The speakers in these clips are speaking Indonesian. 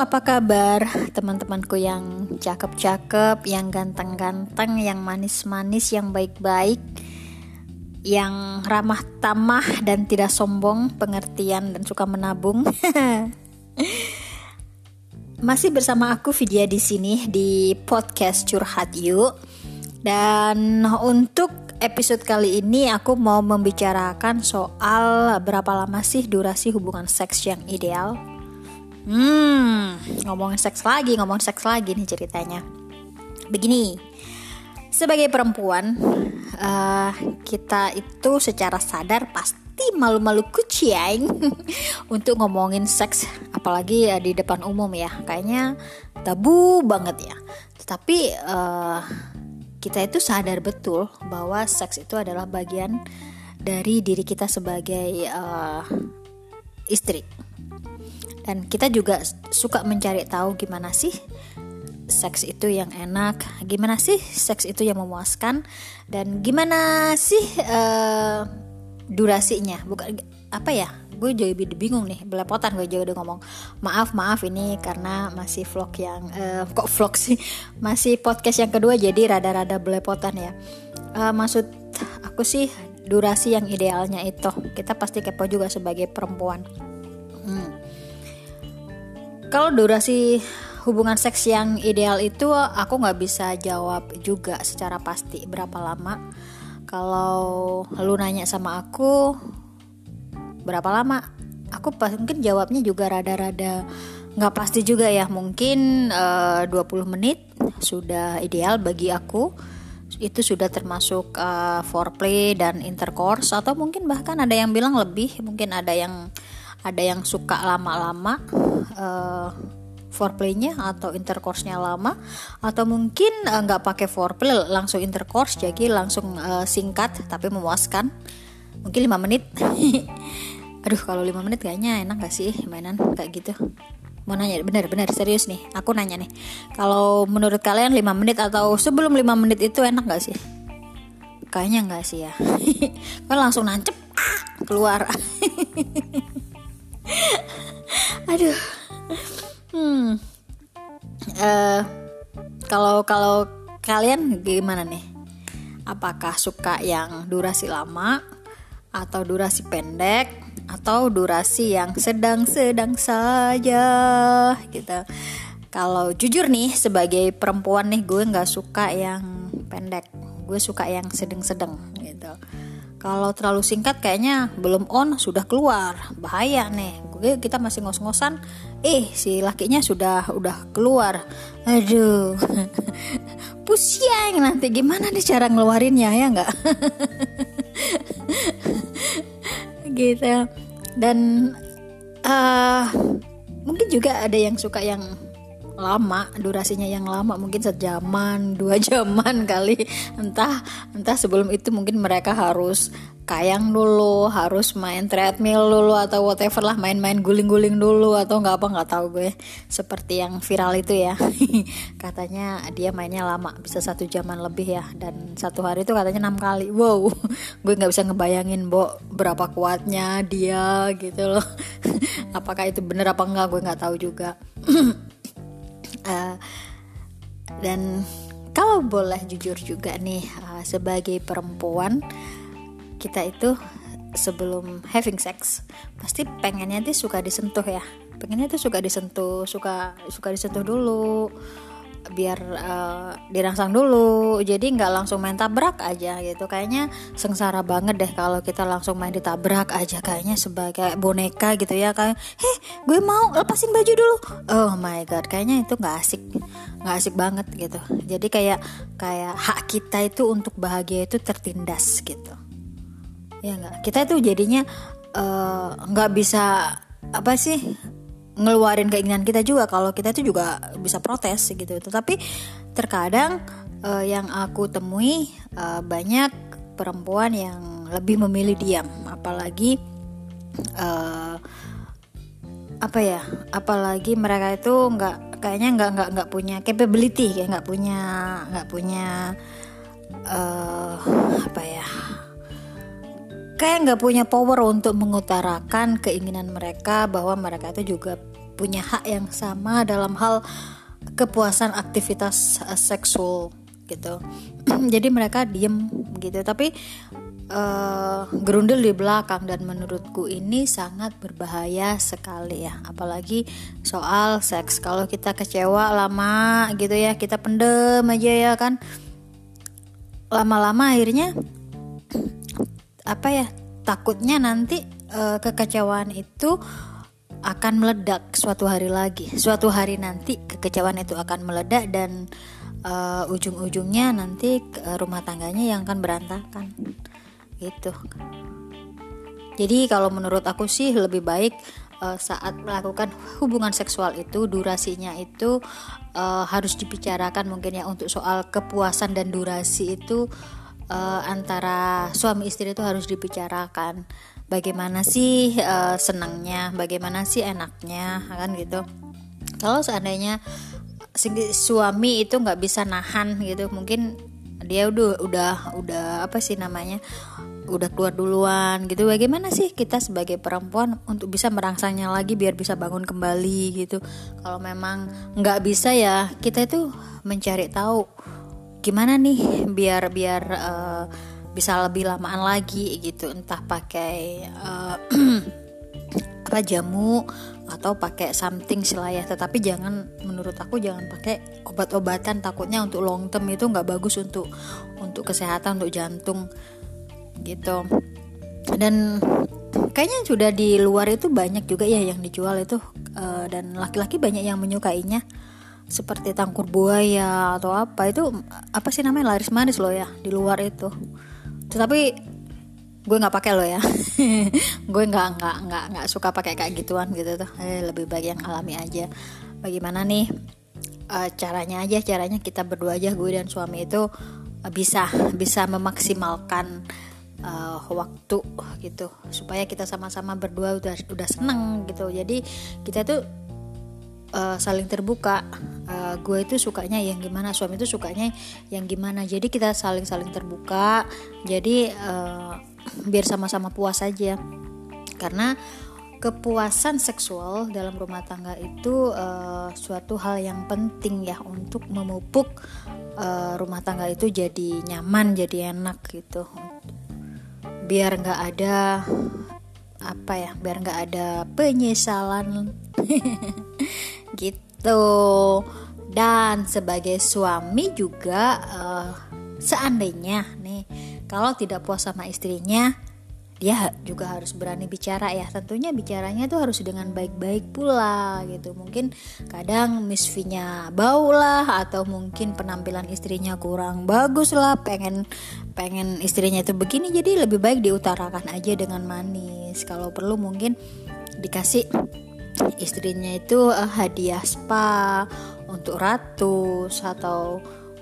apa kabar teman-temanku yang cakep-cakep, yang ganteng-ganteng, yang manis-manis, yang baik-baik, yang ramah tamah dan tidak sombong, pengertian dan suka menabung. Masih bersama aku Vidya di sini di podcast Curhat Yuk. Dan untuk episode kali ini aku mau membicarakan soal berapa lama sih durasi hubungan seks yang ideal Hmm, ngomongin seks lagi, ngomongin seks lagi nih ceritanya. Begini, sebagai perempuan, uh, kita itu secara sadar pasti malu-malu kucing untuk ngomongin seks, apalagi ya di depan umum ya. Kayaknya tabu banget ya. Tetapi uh, kita itu sadar betul bahwa seks itu adalah bagian dari diri kita sebagai uh, istri dan kita juga suka mencari tahu gimana sih seks itu yang enak, gimana sih seks itu yang memuaskan, dan gimana sih uh, durasinya. Bukan apa ya? Gue jadi bingung nih, belepotan gue juga udah ngomong. Maaf, maaf ini karena masih vlog yang uh, kok vlog sih, masih podcast yang kedua jadi rada-rada belepotan ya. Uh, maksud aku sih durasi yang idealnya itu kita pasti kepo juga sebagai perempuan. Hmm kalau durasi hubungan seks yang ideal itu aku nggak bisa jawab juga secara pasti berapa lama. Kalau lu nanya sama aku berapa lama, aku pas mungkin jawabnya juga rada-rada nggak pasti juga ya. Mungkin eh, uh, 20 menit sudah ideal bagi aku. Itu sudah termasuk uh, foreplay dan intercourse atau mungkin bahkan ada yang bilang lebih, mungkin ada yang ada yang suka lama-lama uh, foreplaynya atau intercourse-nya lama atau mungkin eh, nggak uh, pakai foreplay langsung intercourse jadi langsung uh, singkat tapi memuaskan. Mungkin lima menit. Aduh kalau lima menit kayaknya enak gak sih mainan kayak gitu? Mau nanya bener-bener serius nih aku nanya nih. Kalau menurut kalian lima menit atau sebelum lima menit itu enak gak sih? Kayaknya enggak sih ya. Kan langsung nancep keluar aduh. Hmm. Uh, kalau kalau kalian gimana nih? Apakah suka yang durasi lama atau durasi pendek atau durasi yang sedang-sedang saja gitu? Kalau jujur nih sebagai perempuan nih gue nggak suka yang pendek. Gue suka yang sedang-sedang gitu kalau terlalu singkat kayaknya belum on sudah keluar. Bahaya nih. Gue kita masih ngos-ngosan. Eh si lakinya sudah udah keluar. Aduh. Pusing nanti. Gimana nih cara ngeluarinnya ya nggak? Gitu. Dan uh, mungkin juga ada yang suka yang lama durasinya yang lama mungkin sejaman dua jaman kali. Entah entah sebelum itu mungkin mereka harus kayang dulu harus main treadmill dulu atau whatever lah main-main guling-guling dulu atau nggak apa nggak tahu gue. Seperti yang viral itu ya. Katanya dia mainnya lama bisa satu jaman lebih ya. Dan satu hari itu katanya enam kali. Wow gue nggak bisa ngebayangin bo berapa kuatnya dia gitu loh. Apakah itu bener apa enggak gue nggak tahu juga uh, dan kalau boleh jujur juga nih uh, sebagai perempuan kita itu sebelum having sex pasti pengennya tuh suka disentuh ya. Pengennya tuh suka disentuh suka suka disentuh dulu biar uh, dirangsang dulu. Jadi nggak langsung main tabrak aja gitu. Kayaknya sengsara banget deh kalau kita langsung main ditabrak aja. Kayaknya sebagai boneka gitu ya. Kayak heh gue mau lepasin baju dulu. Oh my god kayaknya itu nggak asik. Nggak asik banget gitu. Jadi kayak kayak hak kita itu untuk bahagia itu tertindas gitu. Ya nggak? Kita itu jadinya eh, nggak uh, bisa apa sih ngeluarin keinginan kita juga kalau kita itu juga bisa protes gitu. Tetapi terkadang uh, yang aku temui uh, banyak perempuan yang lebih memilih diam. Apalagi uh, apa ya apalagi mereka itu nggak kayaknya nggak nggak nggak punya capability kayak nggak punya nggak punya uh, apa ya kayak nggak punya power untuk mengutarakan keinginan mereka bahwa mereka itu juga punya hak yang sama dalam hal kepuasan aktivitas uh, seksual gitu. Jadi mereka diem gitu. Tapi uh, gerundel di belakang dan menurutku ini sangat berbahaya sekali ya. Apalagi soal seks. Kalau kita kecewa lama gitu ya kita pendem aja ya kan. Lama-lama akhirnya apa ya takutnya nanti uh, kekecewaan itu akan meledak suatu hari lagi. Suatu hari nanti kekecewaan itu akan meledak dan uh, ujung-ujungnya nanti rumah tangganya yang akan berantakan. Gitu. Jadi kalau menurut aku sih lebih baik uh, saat melakukan hubungan seksual itu durasinya itu uh, harus dibicarakan mungkin ya untuk soal kepuasan dan durasi itu uh, antara suami istri itu harus dibicarakan bagaimana sih uh, senangnya, bagaimana sih enaknya, kan gitu. Kalau seandainya suami itu nggak bisa nahan gitu, mungkin dia udah udah udah apa sih namanya, udah keluar duluan gitu. Bagaimana sih kita sebagai perempuan untuk bisa merangsangnya lagi biar bisa bangun kembali gitu. Kalau memang nggak bisa ya kita itu mencari tahu gimana nih biar biar uh, bisa lebih lamaan lagi gitu. Entah pakai uh, apa jamu atau pakai something silayah tetapi jangan menurut aku jangan pakai obat-obatan. Takutnya untuk long term itu nggak bagus untuk untuk kesehatan untuk jantung gitu. Dan kayaknya sudah di luar itu banyak juga ya yang dijual itu uh, dan laki-laki banyak yang menyukainya seperti tangkur buaya atau apa itu apa sih namanya laris manis loh ya di luar itu. Tetapi gue nggak pakai lo ya. Gue nggak nggak nggak nggak suka pakai kayak gituan gitu tuh. Eh, lebih baik yang alami aja. Bagaimana nih uh, caranya aja caranya kita berdua aja gue dan suami itu uh, bisa bisa memaksimalkan uh, waktu gitu. Supaya kita sama-sama berdua udah udah seneng gitu. Jadi kita tuh uh, saling terbuka. Uh, gue itu sukanya yang gimana suami itu sukanya yang gimana. Jadi kita saling saling terbuka. Jadi uh, biar sama-sama puas aja. Karena kepuasan seksual dalam rumah tangga itu uh, suatu hal yang penting ya untuk memupuk uh, rumah tangga itu jadi nyaman jadi enak gitu. Biar nggak ada apa ya biar nggak ada penyesalan gitu. Dan sebagai suami juga uh, seandainya nih kalau tidak puas sama istrinya dia juga harus berani bicara ya. Tentunya bicaranya tuh harus dengan baik-baik pula gitu. Mungkin kadang Miss V-nya bau lah atau mungkin penampilan istrinya kurang bagus lah. Pengen pengen istrinya itu begini jadi lebih baik diutarakan aja dengan manis. Kalau perlu mungkin dikasih istrinya itu uh, hadiah spa untuk ratus atau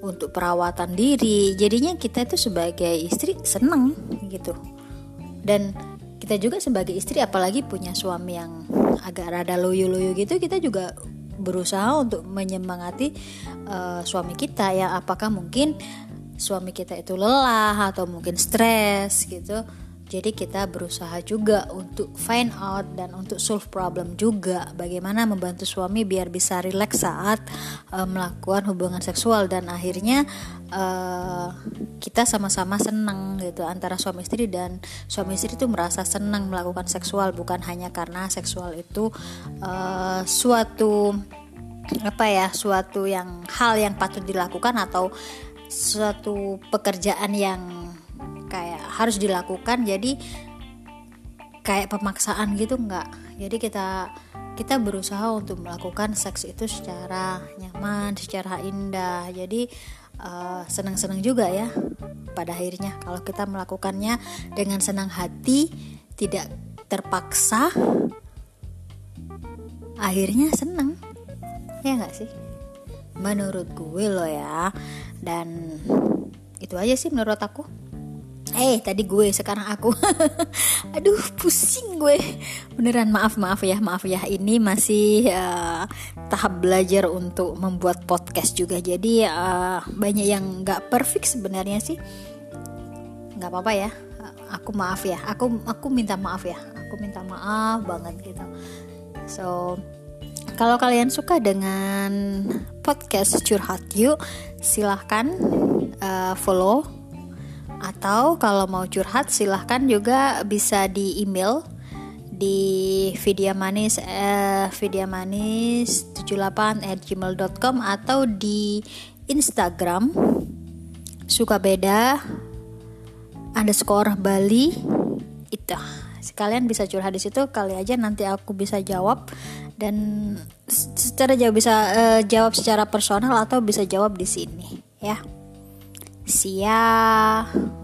untuk perawatan diri. Jadinya kita itu sebagai istri seneng gitu. Dan kita juga sebagai istri apalagi punya suami yang agak rada loyo-loyo gitu kita juga berusaha untuk menyemangati uh, suami kita ya. Apakah mungkin suami kita itu lelah atau mungkin stres gitu jadi kita berusaha juga untuk find out dan untuk solve problem juga. Bagaimana membantu suami biar bisa rileks saat uh, melakukan hubungan seksual. Dan akhirnya uh, kita sama-sama senang gitu antara suami istri dan suami istri itu merasa senang melakukan seksual. Bukan hanya karena seksual itu uh, suatu apa ya suatu yang hal yang patut dilakukan atau suatu pekerjaan yang kayak harus dilakukan jadi kayak pemaksaan gitu enggak jadi kita kita berusaha untuk melakukan seks itu secara nyaman secara indah. Jadi uh, senang-senang juga ya pada akhirnya kalau kita melakukannya dengan senang hati tidak terpaksa akhirnya senang. Ya nggak sih? Menurut gue lo ya. Dan itu aja sih menurut aku Eh tadi gue sekarang aku. Aduh pusing gue. Beneran maaf maaf ya Maaf ya. Ini masih uh, tahap belajar untuk membuat podcast juga. Jadi uh, banyak yang gak perfect sebenarnya sih. Gak apa-apa ya. Aku maaf ya. Aku aku minta maaf ya. Aku minta maaf banget gitu. So kalau kalian suka dengan podcast curhat yuk silahkan uh, follow atau kalau mau curhat silahkan juga bisa di email di video manis eh, video manis 78 at atau di Instagram suka beda underscore Bali itu. Sekalian bisa curhat di situ kali aja nanti aku bisa jawab. Dan secara jawab bisa uh, jawab secara personal atau bisa jawab di sini ya siap